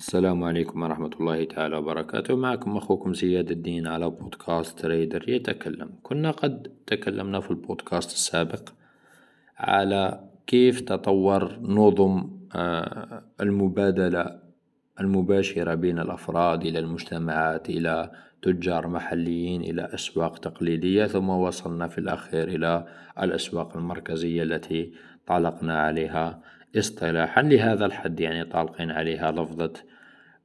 السلام عليكم ورحمة الله تعالى وبركاته. معكم أخوكم زياد الدين على بودكاست تريدر يتكلم. كنا قد تكلمنا في البودكاست السابق على كيف تطور نظم آه، المبادلة المباشرة بين الأفراد إلى المجتمعات إلى تجار محليين إلى أسواق تقليدية ثم وصلنا في الأخير إلى الأسواق المركزية التي طلقنا عليها. اصطلاحا لهذا الحد يعني طالقين عليها لفظة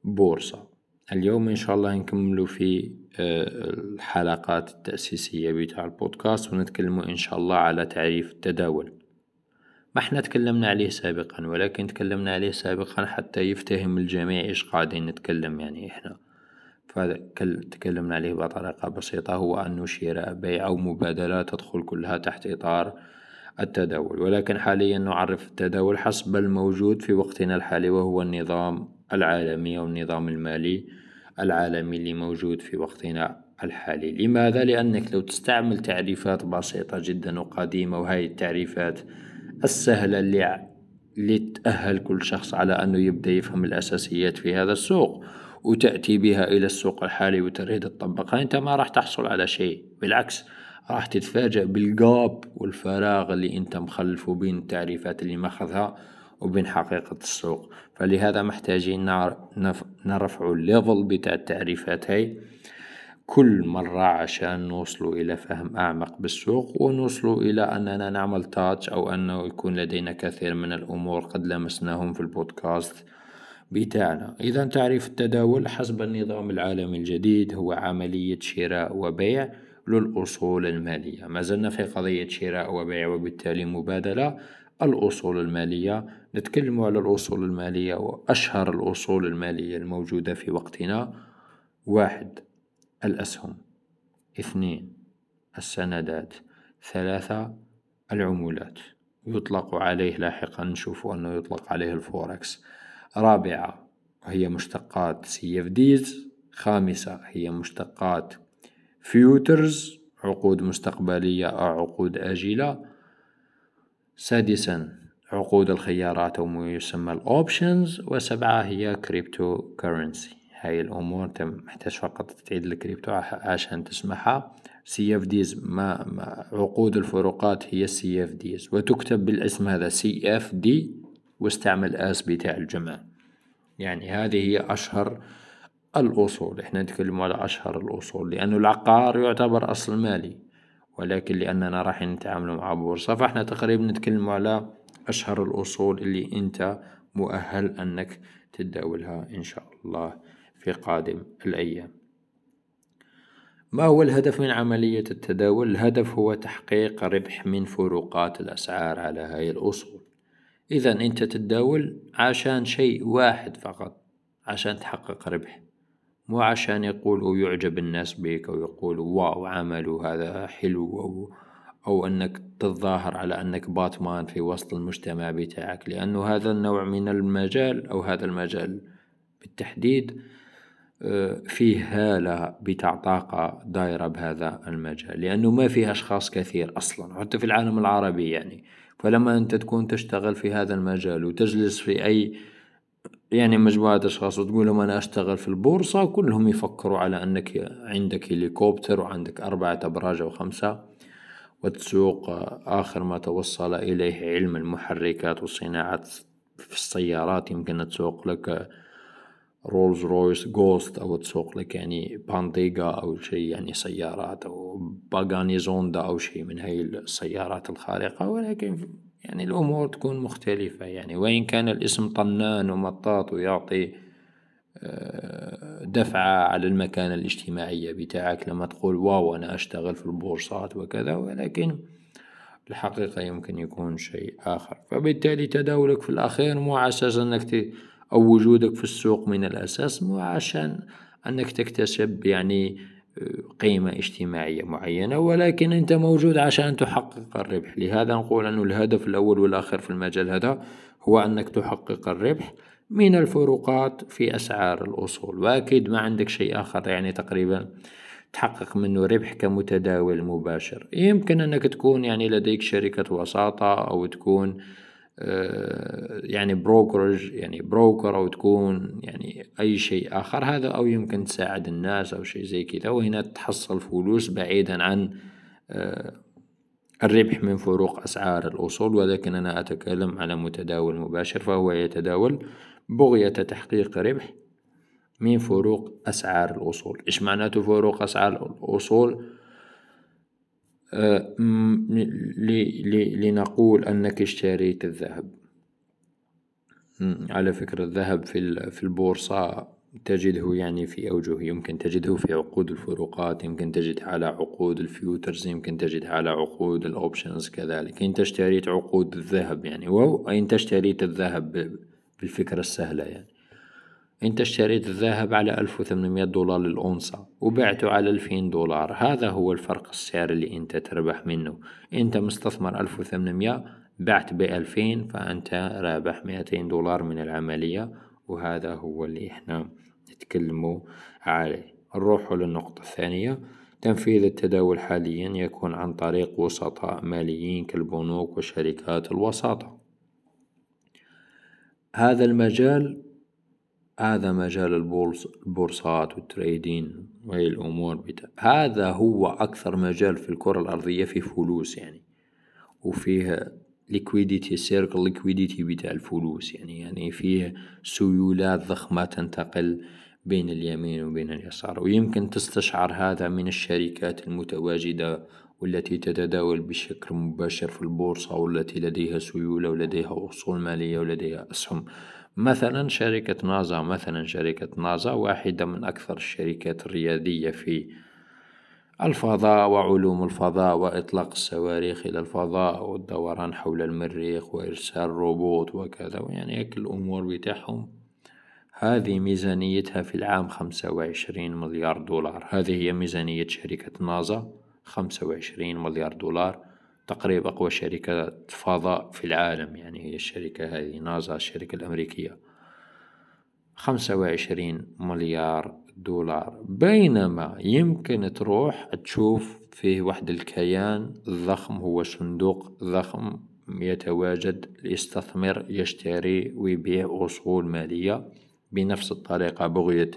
بورصة. اليوم إن شاء الله نكملوا في آه، الحلقات التأسيسية بتاع البودكاست ونتكلموا إن شاء الله على تعريف التداول. ما إحنا تكلمنا عليه سابقا ولكن تكلمنا عليه سابقا حتى يفتهم الجميع إيش قاعدين نتكلم يعني إحنا. فتكلمنا عليه بطريقة بسيطة هو أنه شراء بيع أو مبادلة تدخل كلها تحت إطار التداول ولكن حاليا نعرف التداول حسب الموجود في وقتنا الحالي وهو النظام العالمي أو النظام المالي العالمي اللي موجود في وقتنا الحالي لماذا؟ لأنك لو تستعمل تعريفات بسيطة جدا وقديمة وهذه التعريفات السهلة اللي اللي تأهل كل شخص على أنه يبدأ يفهم الأساسيات في هذا السوق وتأتي بها إلى السوق الحالي وتريد تطبقها أنت ما راح تحصل على شيء بالعكس راح تتفاجأ بال gap والفراغ اللي أنت مخلفه بين التعريفات اللي ماخذها وبين حقيقة السوق. فلهذا محتاجين نرفع ال level بتاع التعريفات هاي. كل مرة عشان نوصلوا إلى فهم أعمق بالسوق ونوصلوا إلى أننا نعمل touch أو أنه يكون لدينا كثير من الأمور قد لمسناهم في البودكاست بتاعنا. إذا تعريف التداول حسب النظام العالمي الجديد هو عملية شراء وبيع. للأصول المالية. ما زلنا في قضية شراء وبيع وبالتالي مبادلة. الأصول المالية نتكلم على الأصول المالية وأشهر الأصول المالية الموجودة في وقتنا. واحد الأسهم. اثنين السندات. ثلاثة العمولات. يطلق عليه لاحقا نشوف أنه يطلق عليه الفوركس. رابعة هي مشتقات CFDs خامسة هي مشتقات futures عقود مستقبلية أو عقود آجلة سادسا عقود الخيارات أو ما يسمى ال options. وسبعة هي cryptocurrency هاي الأمور أنت محتاج فقط تعيد الكريبتو عشان تسمعها CFDs ما, ما عقود الفروقات هي CFDs وتكتب بالاسم هذا CFD واستعمل S بتاع الجمع. يعني هذه هي أشهر الأصول إحنا نتكلم على أشهر الأصول لأنه العقار يعتبر أصل مالي ولكن لأننا راح نتعامل مع بورصة فإحنا تقريبا نتكلم على أشهر الأصول اللي أنت مؤهل أنك تتداولها إن شاء الله في قادم الأيام. ما هو الهدف من عملية التداول؟ الهدف هو تحقيق ربح من فروقات الأسعار على هاي الأصول. إذا أنت تتداول عشان شيء واحد فقط عشان تحقق ربح. مو عشان يقول يعجب الناس بك أو يقولوا واو عملوا هذا حلو أو أو أنك تتظاهر على أنك باتمان في وسط المجتمع بتاعك لأنه هذا النوع من المجال أو هذا المجال بالتحديد آه، فيه هالة بتاع طاقة دايرة بهذا المجال لأنه ما فيه أشخاص كثير أصلا حتى في العالم العربي يعني. فلما أنت تكون تشتغل في هذا المجال وتجلس في أي يعني مجموعة أشخاص وتقول لهم أنا أشتغل في البورصة كلهم يفكروا على أنك عندك هليكوبتر وعندك أربعة أبراج أو خمسة وتسوق آخر ما توصل إليه علم المحركات وصناعة في السيارات. يمكن تسوق لك Rolls-Royce Ghost أو تسوق لك يعني Bentayga أو شيء يعني سيارات أو باغاني زوندا أو شيء من هاي السيارات الخارقة. ولكن يعني الأمور تكون مختلفة. يعني وإن كان الاسم طنان ومطاط ويعطي آه، دفعة على المكانة الاجتماعية بتاعك لما تقول واو أنا أشتغل في البورصات وكذا ولكن الحقيقة يمكن يكون شيء آخر. فبالتالي تداولك في الأخير مو على أساس أنك أو وجودك في السوق من الأساس مو عشان أنك تكتسب يعني قيمة اجتماعية معينة ولكن أنت موجود عشان تحقق الربح. لهذا نقول أن الهدف الأول والآخر في المجال هذا هو أنك تحقق الربح من الفروقات في أسعار الأصول. وأكيد ما عندك شيء آخر يعني تقريبا تحقق منه ربح كمتداول مباشر. يمكن أنك تكون يعني لديك شركة وساطة أو تكون يعني بروكرج يعني بروكر أو تكون يعني أي شيء آخر هذا أو يمكن تساعد الناس أو شيء زي كذا وهنا تحصل فلوس بعيدا عن الربح من فروق أسعار الأصول ولكن أنا أتكلم على متداول مباشر فهو يتداول بغية تحقيق ربح من فروق أسعار الأصول. إيش معناته فروق أسعار الأصول؟ لنقول أنك اشتريت الذهب. على فكرة الذهب في البورصة تجده يعني في أوجه يمكن تجده في عقود الفروقات يمكن تجد على عقود ال futures يمكن تجد على عقود ال options كذلك. أنت اشتريت عقود الذهب يعني wow أنت اشتريت الذهب بالفكرة السهلة يعني. أنت اشتريت الذهب على ألف وثمانمية دولار للأونصة وبعته على ألفين دولار. هذا هو الفرق السعر اللي أنت تربح منه. أنت مستثمر ألف وثمانمية بعت بألفين فأنت رابح مئتين دولار من العملية وهذا هو اللي إحنا نتكلموا عليه. نروح للنقطة الثانية. تنفيذ التداول حاليا يكون عن طريق وسطاء ماليين كالبنوك وشركات الوساطة. هذا المجال هذا مجال البورصات والتريدين وهي الأمور بتا... هذا هو أكثر مجال في الكرة الأرضية فيه فلوس يعني وفيه liquidity circle liquidity بتاع الفلوس يعني يعني فيه سيولات ضخمة تنتقل بين اليمين وبين اليسار ويمكن تستشعر هذا من الشركات المتواجدة والتي تتداول بشكل مباشر في البورصة والتي لديها سيولة ولديها أصول مالية ولديها أسهم مثلا شركة نازا مثلا شركة نازا واحدة من أكثر الشركات الريادية في الفضاء وعلوم الفضاء وإطلاق الصواريخ إلى الفضاء والدوران حول المريخ وإرسال روبوت وكذا يعني هيك الأمور بتاعهم. هذه ميزانيتها في العام خمسة وعشرين مليار دولار. هذه هي ميزانية شركة نازا خمسة وعشرين مليار دولار. تقريبا أقوى شركة فضاء في العالم يعني هي الشركة هذه نازا الشركة الأمريكية. خمسة وعشرين مليار دولار. بينما يمكن تروح تشوف فيه واحد الكيان ضخم هو صندوق ضخم يتواجد ليستثمر يشتري ويبيع أصول مالية. بنفس الطريقة بغية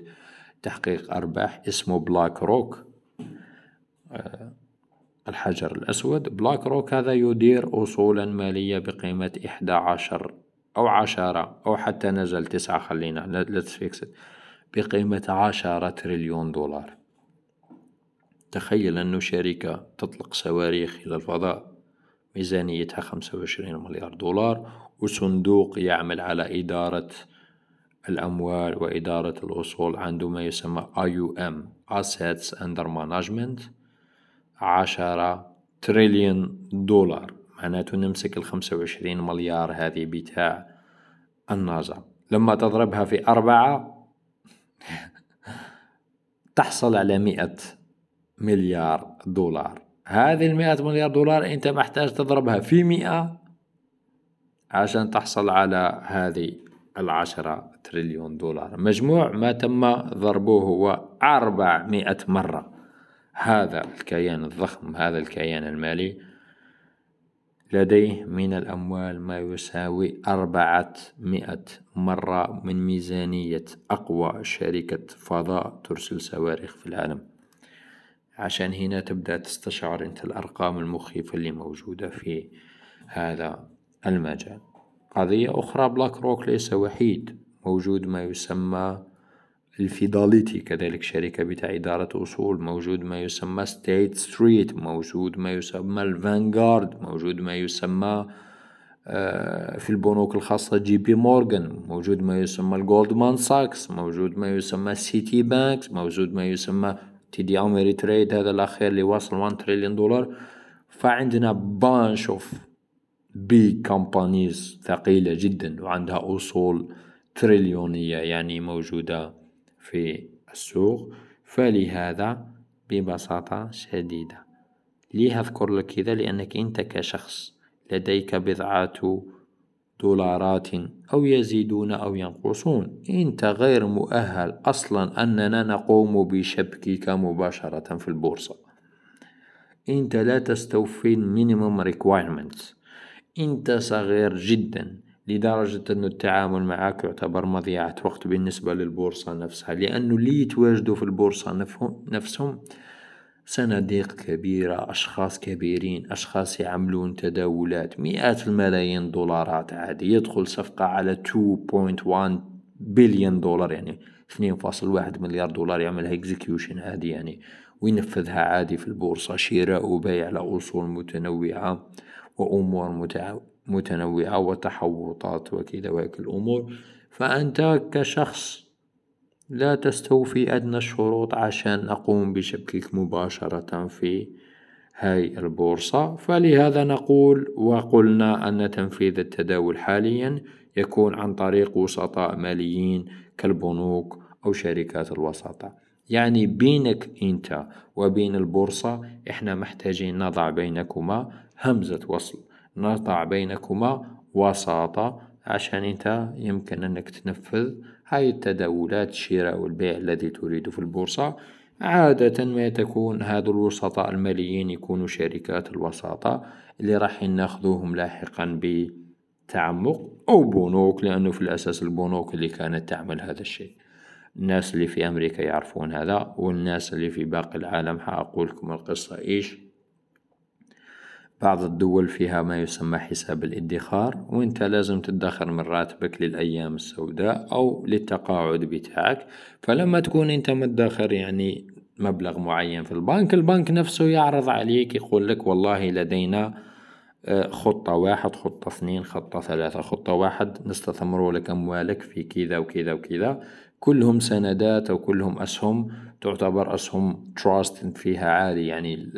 تحقيق أرباح اسمه BlackRock آه، الحجر الأسود. BlackRock هذا يدير أصولا مالية بقيمة إحدى عشر أو عشرة أو حتى نزل تسعة خلينا let's fix it بقيمة عشرة تريليون دولار. تخيل أنه شركة تطلق صواريخ إلى الفضاء ميزانيتها خمسة وعشرين مليار دولار وصندوق يعمل على إدارة الأموال وإدارة الأصول عنده ما يسمى IUM Assets Under Management. عشرة تريليون دولار. معناته نمسك الخمسة وعشرين مليار هذه بتاع النازا لما تضربها في أربعة تحصل على مئة مليار دولار. هذه المئة مليار دولار أنت محتاج تضربها في مئة عشان تحصل على هذه العشرة تريليون دولار. مجموع ما تم ضربه هو أربعمائة مرة. هذا الكيان الضخم هذا الكيان المالي لديه من الأموال ما يساوي أربعة مئة مرة من ميزانية أقوى شركة فضاء ترسل صواريخ في العالم. عشان هنا تبدأ تستشعر أنت الأرقام المخيفة اللي موجودة في هذا المجال. قضية أخرى بلاك روك ليس وحيد موجود ما يسمى ال Fidelity كذلك شركة بتاع إدارة أصول موجود ما يسمى State Street موجود ما يسمى ال Vanguard موجود ما يسمى آه، في البنوك الخاصة JP Morgan موجود ما يسمى ال Goldman Sachs موجود ما يسمى Citibanks موجود ما يسمى TD Ameritrade هذا الأخير اللي واصل 1 تريليون دولار فعندنا bunch of big companies ثقيلة جدا وعندها أصول تريليونية يعني موجودة في السوق فلهذا ببساطة شديدة. ليه أذكر لك كذا لأنك أنت كشخص لديك بضعة دولارات أو يزيدون أو ينقصون. أنت غير مؤهل أصلا أننا نقوم بشبكك مباشرة في البورصة. أنت لا تستوفي minimum requirements. أنت صغير جدا. لدرجة أن التعامل معك يعتبر مضيعة وقت بالنسبة للبورصة نفسها لأنه اللي يتواجدوا في البورصة نفسهم صناديق كبيرة أشخاص كبيرين أشخاص يعملون تداولات مئات الملايين دولارات عادي. يدخل صفقة على 2.1 بليون دولار يعني 2.1 مليار دولار يعملها اكزيكيوشن عادي يعني وينفذها عادي في البورصة شراء وبيع لأصول متنوعة وأمور متنوعة وتحوطات وكذا وهيك الأمور. فأنت كشخص لا تستوفي أدنى الشروط عشان أقوم بشبكك مباشرة في هاي البورصة. فلهذا نقول وقلنا أن تنفيذ التداول حاليا يكون عن طريق وسطاء ماليين كالبنوك أو شركات الوساطة يعني بينك أنت وبين البورصة إحنا محتاجين نضع بينكما همزة وصل. نضع بينكما وساطة عشان انت يمكن انك تنفذ هاي التداولات الشراء والبيع الذي تريد في البورصة. عادة ما تكون هذو الوسطاء الماليين يكونوا شركات الوساطة اللي راح ناخذوهم لاحقا بتعمق أو بنوك لأنه في الأساس البنوك اللي كانت تعمل هذا الشيء. الناس اللي في أمريكا يعرفون هذا والناس اللي في باقي العالم حأقول لكم القصة إيش؟ بعض الدول فيها ما يسمى حساب الادخار وانت لازم تدخر من راتبك للأيام السوداء أو للتقاعد بتاعك. فلما تكون انت مدخر يعني مبلغ معين في البنك البنك نفسه يعرض عليك يقول لك والله لدينا آه، خطة واحد خطة اثنين خطة ثلاثة خطة واحد نستثمر لك أموالك في كذا وكذا وكذا. كلهم سندات أو كلهم أسهم تعتبر أسهم trust فيها عالي. يعني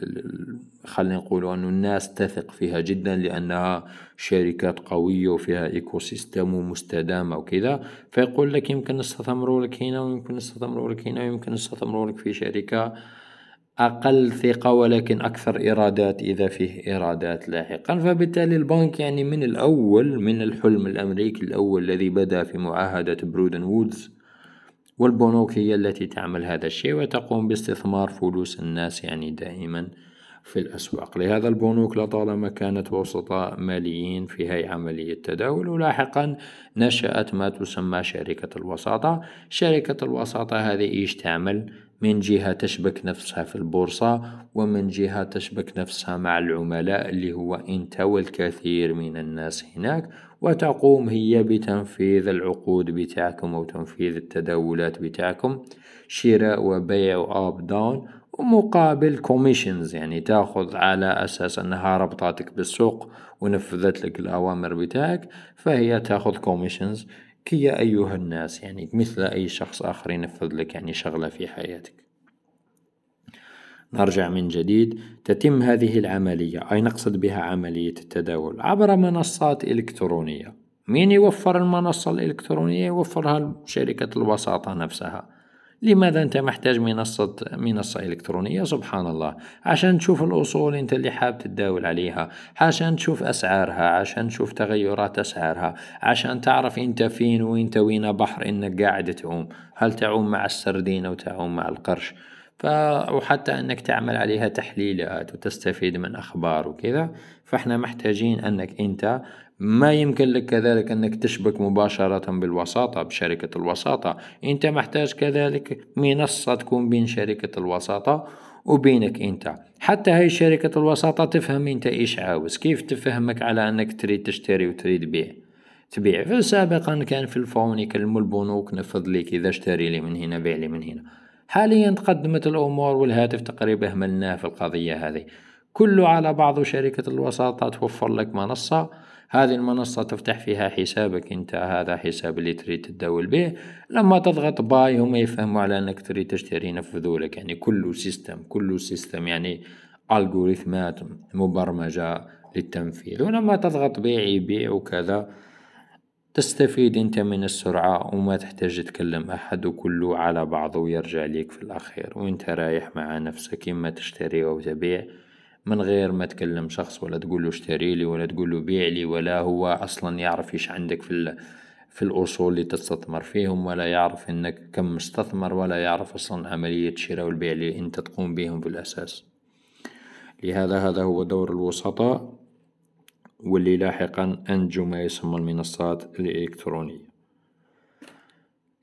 خلينا نقول أنه الناس تثق فيها جدا لأنها شركات قوية وفيها ecosystem ومستدامة وكذا فيقول لك يمكن نستثمروا لك هنا ويمكن نستثمروا لك هنا ويمكن نستثمروا لك في شركة أقل ثقة ولكن أكثر إيرادات إذا فيه إيرادات لاحقا. فبالتالي البنك يعني من الأول من الحلم الأمريكي الأول الذي بدأ في معاهدة بريتون وودز والبنوك هي التي تعمل هذا الشيء وتقوم باستثمار فلوس الناس يعني دائما في الأسواق. لهذا البنوك لطالما كانت وسطاء ماليين في هاي عملية التداول ولاحقا نشأت ما تسمى شركة الوساطة. شركة الوساطة هذه إيش تعمل؟ من جهة تشبك نفسها في البورصة ومن جهة تشبك نفسها مع العملاء اللي هو أنت والكثير من الناس هناك وتقوم هي بتنفيذ العقود بتاعكم أو تنفيذ التداولات بتاعكم شراء وبيع و up down ومقابل commissions يعني تأخذ على أساس أنها ربطتك بالسوق ونفذت لك الأوامر بتاعك فهي تأخذ commissions كي أيها الناس يعني مثل أي شخص آخر ينفذ لك يعني شغلة في حياتك. نرجع من جديد. تتم هذه العملية. أي نقصد بها عملية التداول؟ عبر منصات إلكترونية. مين يوفر المنصة الإلكترونية؟ يوفرها شركة الوساطة نفسها. لماذا أنت محتاج منصة منصة إلكترونية؟ سبحان الله. عشان تشوف الأصول أنت اللي حاب تتداول عليها عشان تشوف أسعارها عشان تشوف تغيرات أسعارها عشان تعرف أنت فين وأنت وين بحر إنك قاعد تعوم. هل تعوم مع السردين أو تعوم مع القرش؟ ف... وحتى أنك تعمل عليها تحليلات وتستفيد من أخبار وكذا. فإحنا محتاجين أنك أنت ما يمكن لك كذلك أنك تشبك مباشرة بالوساطة بشركة الوساطة. أنت محتاج كذلك منصة تكون بين شركة الوساطة وبينك أنت. حتى هاي شركة الوساطة تفهم أنت إيش عاوز كيف تفهمك على أنك تريد تشتري وتريد بيع تبيع. فسابقا كان في الفون يكلموا البنوك نفض لك إذا اشتري لي من هنا بيع لي من هنا. حاليا تقدمت الأمور والهاتف تقريبا أهملناه في القضية هذه. كله على بعضه شركة الوساطة توفر لك منصة. هذه المنصة تفتح فيها حسابك انت هذا حساب اللي تريد تتداول به. لما تضغط buy هم يفهموا على انك تريد تشتري ينفذوا لك يعني كله system كله system يعني algorithmات مبرمجة للتنفيذ. ولما تضغط بيع يبيع وكذا تستفيد انت من السرعة وما تحتاج تكلم أحد وكله على بعضه ويرجع ليك في الأخير. وانت رايح مع نفسك إما تشتري أو تبيع. من غير ما تكلم شخص ولا تقول له اشتري لي ولا تقول له بيع لي ولا هو أصلا يعرف إيش عندك في في الأصول اللي تستثمر فيهم ولا يعرف إنك كم مستثمر ولا يعرف أصلا عملية الشراء والبيع اللي أنت تقوم بهم في الأساس. لهذا هذا هو دور الوسطاء واللي لاحقا أنتجوا ما يسمى المنصات الإلكترونية.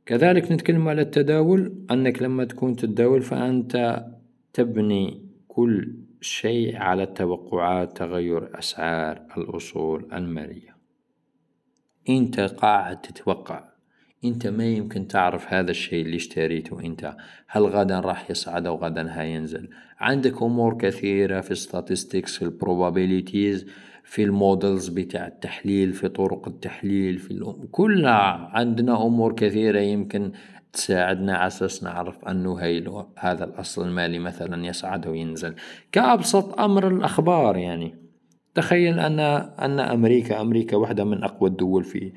كذلك نتكلم على التداول أنك لما تكون تتداول فأنت تبني كل شيء على توقعات تغير أسعار الأصول المالية. أنت قاعد تتوقع. أنت ما يمكن تعرف هذا الشيء اللي اشتريته أنت. هل غدا راح يصعد أو غدا هينزل؟ عندك أمور كثيرة في statistics في probabilities في المودلز بتاع التحليل في طرق التحليل في الأم... كلها عندنا أمور كثيرة يمكن تساعدنا على أساس نعرف أنه هي هذا الأصل المالي مثلا يصعد وينزل كأبسط أمر الأخبار يعني. تخيل أن أن أمريكا أمريكا واحدة من أقوى الدول في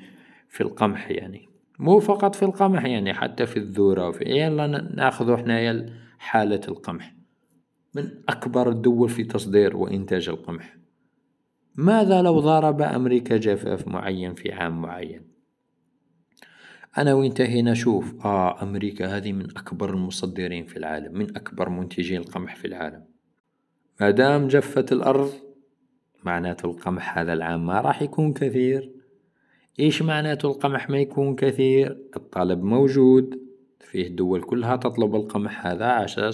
في القمح يعني. مو فقط في القمح يعني حتى في الذرة وفي يلا نأخذ إحنا حالة القمح. من أكبر الدول في تصدير وإنتاج القمح. ماذا لو ضرب أمريكا جفاف معين في عام معين؟ أنا وإنت هنا نشوف آه أمريكا هذه من أكبر المصدرين في العالم من أكبر منتجي القمح في العالم. ما دام جفت الأرض معناته القمح هذا العام ما راح يكون كثير. إيش معناته القمح ما يكون كثير؟ الطلب موجود. فيه دول كلها تطلب القمح هذا عشان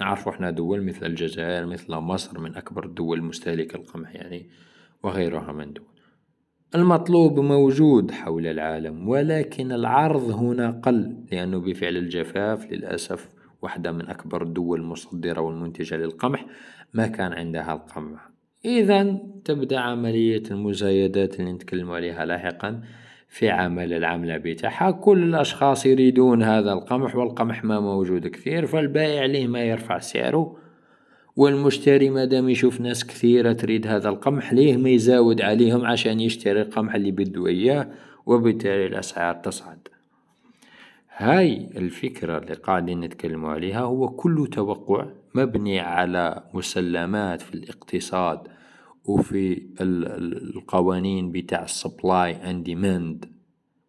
نعرف إحنا دول مثل الجزائر مثل مصر من أكبر الدول مستهلكة القمح يعني وغيرها من دول. المطلوب موجود حول العالم ولكن العرض هنا قل لأنه بفعل الجفاف للأسف واحدة من أكبر الدول المصدرة والمنتجة للقمح ما كان عندها القمح. إذا تبدأ عملية المزايدات اللي نتكلم عليها لاحقا في عمل العملة بتاعها كل الأشخاص يريدون هذا القمح والقمح ما موجود كثير فالبائع ليه ما يرفع سعره؟ والمشتري مادام يشوف ناس كثيرة تريد هذا القمح ليه ما يزاود عليهم عشان يشتري القمح اللي بده إياه وبالتالي الأسعار تصعد. هاي الفكرة اللي قاعدين نتكلم عليها. هو كله توقع مبني على مسلمات في الاقتصاد وفي القوانين بتاع ال supply and demand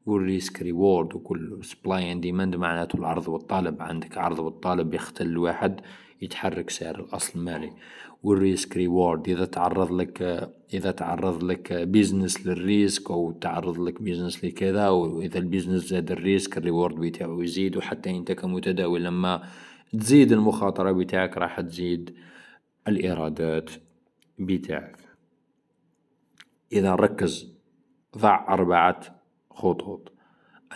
وال risk reward وكل supply and demand معناته العرض والطلب عندك عرض والطلب يختل واحد يتحرك سعر الأصل المالي. وال risk reward إذا تعرض لك إذا تعرض لك business لل risk أو تعرض لك business لكذا وإذا ال business زاد ال risk ال reward بتاعه يزيد وحتى أنت كمتداول لما تزيد المخاطرة بتاعك راح تزيد الإيرادات بتاعك. إذا ركز ضع أربعة خطوط.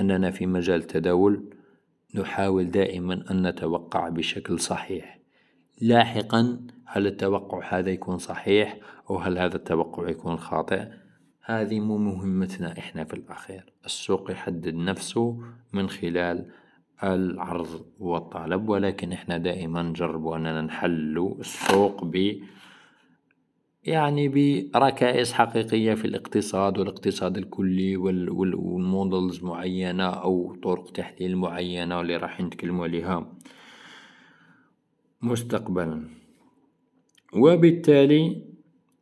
أننا في مجال التداول نحاول دائما أن نتوقع بشكل صحيح. لاحقا هل التوقع هذا يكون صحيح أو هل هذا التوقع يكون خاطئ؟ هذه مو مهمتنا إحنا في الأخير. السوق يحدد نفسه من خلال العرض والطلب ولكن إحنا دائما نجرب أننا نحل السوق ب يعني بركائز حقيقية في الاقتصاد والاقتصاد الكلي والمودلز معينة أو طرق تحليل معينة اللي راح نتكلموا عليها مستقبلا. وبالتالي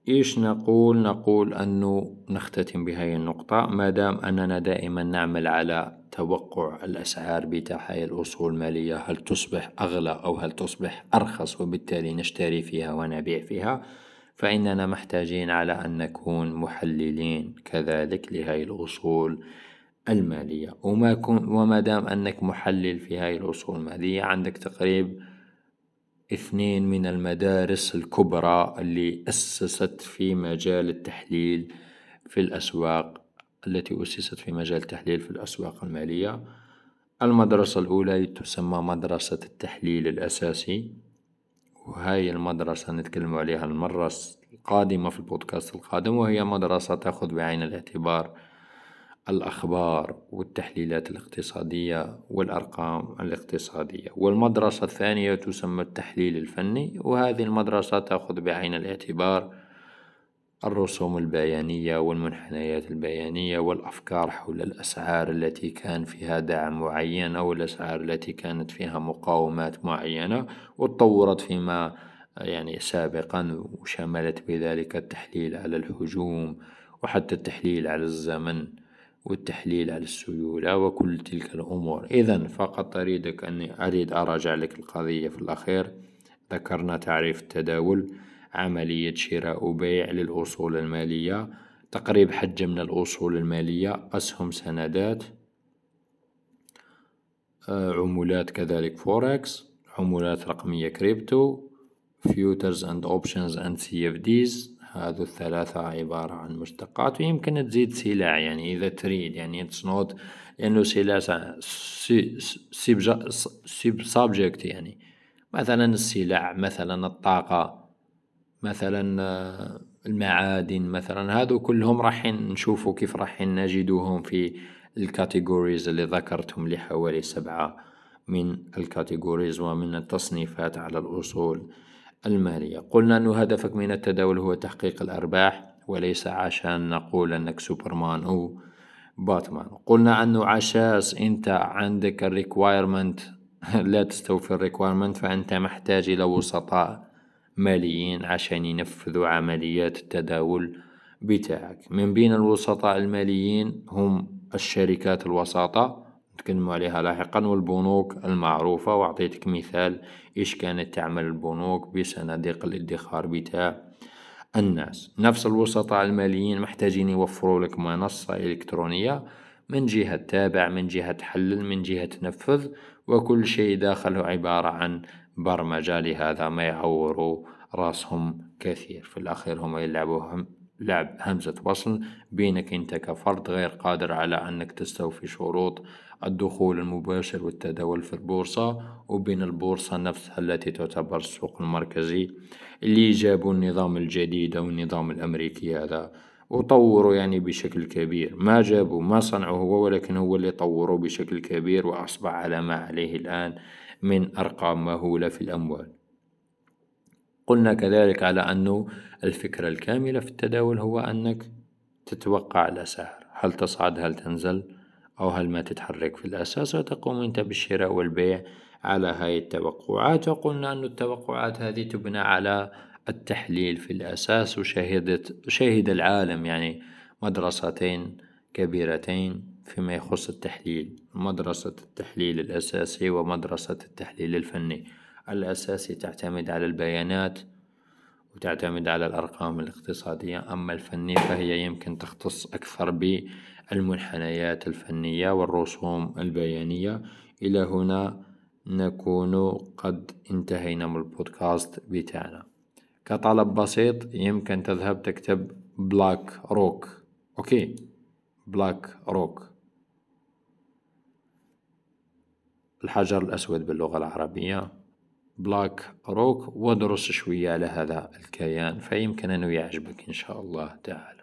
إيش نقول؟ نقول أنه نختتم بهذه النقطة ما دام أننا دائما نعمل على توقع الأسعار بتاع هاي الأصول المالية هل تصبح أغلى أو هل تصبح أرخص؟ وبالتالي نشتري فيها ونبيع فيها. فإننا محتاجين على أن نكون محللين كذلك لهذه الأصول المالية. وما, وما دام أنك محلل في هذه الأصول المالية عندك تقريب اثنين من المدارس الكبرى اللي أسست في مجال التحليل في الأسواق التي أسست في مجال التحليل في الأسواق المالية. المدرسة الأولى تسمى مدرسة التحليل الأساسي. وهاي المدرسة نتكلم عليها المرة القادمة في البودكاست القادم وهي مدرسة تأخذ بعين الاعتبار الأخبار والتحليلات الاقتصادية والأرقام الاقتصادية. والمدرسة الثانية تسمى التحليل الفني وهذه المدرسة تأخذ بعين الاعتبار الرسوم البيانية والمنحنيات البيانية والأفكار حول الأسعار التي كان فيها دعم معين أو الأسعار التي كانت فيها مقاومات معينة وتطورت فيما يعني سابقا وشملت بذلك التحليل على الهجوم وحتى التحليل على الزمن والتحليل على السيولة وكل تلك الأمور. إذا فقط أريدك أني أريد أراجع لك القضية في الأخير. ذكرنا تعريف التداول. عملية شراء وبيع للأصول المالية. تقريب حجة من الأصول المالية أسهم سندات. عمولات كذلك فوركس عمولات رقمية crypto futures and options and CFDs هذو الثلاثة عبارة عن مشتقات ويمكن تزيد سلع يعني إذا تريد. يعني it's not لأنه سلع sub subject يعني. مثلا السلع مثلا الطاقة. مثلا آه، المعادن مثلا. هذو كلهم راح نشوفوا كيف راح نجدوهم في ال categories اللي ذكرتهم لحوالي سبعة من ال categories ومن التصنيفات على الأصول المالية. قلنا أن هدفك من التداول هو تحقيق الأرباح وليس عشان نقول أنك سوبرمان أو باتمان. قلنا أنه عشان أنت عندك ال requirement لا تستوفي ال requirement فأنت محتاج إلى وسطاء ماليين عشان ينفذوا عمليات التداول بتاعك. من بين الوسطاء الماليين هم الشركات الوساطة نتكلم عليها لاحقا والبنوك المعروفة. وأعطيتك مثال إيش كانت تعمل البنوك بصناديق الادخار بتاع الناس. نفس الوسطاء الماليين محتاجين يوفروا لك منصة إلكترونية من جهة تابع من جهة تحلل من جهة تنفذ وكل شيء داخله عبارة عن برمجة لهذا ما يعوروا راسهم كثير. في الأخير هم يلعبوا هم لعب همزة وصل. بينك أنت كفرد غير قادر على أنك تستوفي شروط الدخول المباشر والتداول في البورصة وبين البورصة نفسها التي تعتبر السوق المركزي اللي جابوا النظام الجديد أو النظام الأمريكي هذا. وطوروا يعني بشكل كبير. ما جابوا ما صنعوا هو ولكن هو اللي طوروا بشكل كبير وأصبح على ما عليه الآن من أرقام مهولة في الأموال. قلنا كذلك على أنه الفكرة الكاملة في التداول هو أنك تتوقع الأسعار. هل تصعد هل تنزل أو هل ما تتحرك في الأساس. وتقوم أنت بالشراء والبيع على هاي التوقعات. وقلنا أن التوقعات هذه تبنى على التحليل في الأساس. وشهدت شهد العالم يعني مدرستين كبيرتين فيما يخص التحليل مدرسة التحليل الأساسي ومدرسة التحليل الفني. الأساسي تعتمد على البيانات وتعتمد على الأرقام الاقتصادية أما الفني فهي يمكن تختص أكثر بالمنحنيات الفنية والرسوم البيانية. إلى هنا نكون قد انتهينا من البودكاست بتاعنا. كطلب بسيط يمكن تذهب تكتب BlackRock. Okay BlackRock. الحجر الأسود باللغة العربية. بلاك روك وادرس شوية على هذا الكيان فيمكن أنه يعجبك إن شاء الله تعالى.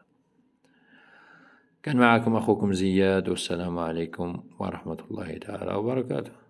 كان معكم أخوكم زياد والسلام عليكم ورحمة الله تعالى وبركاته.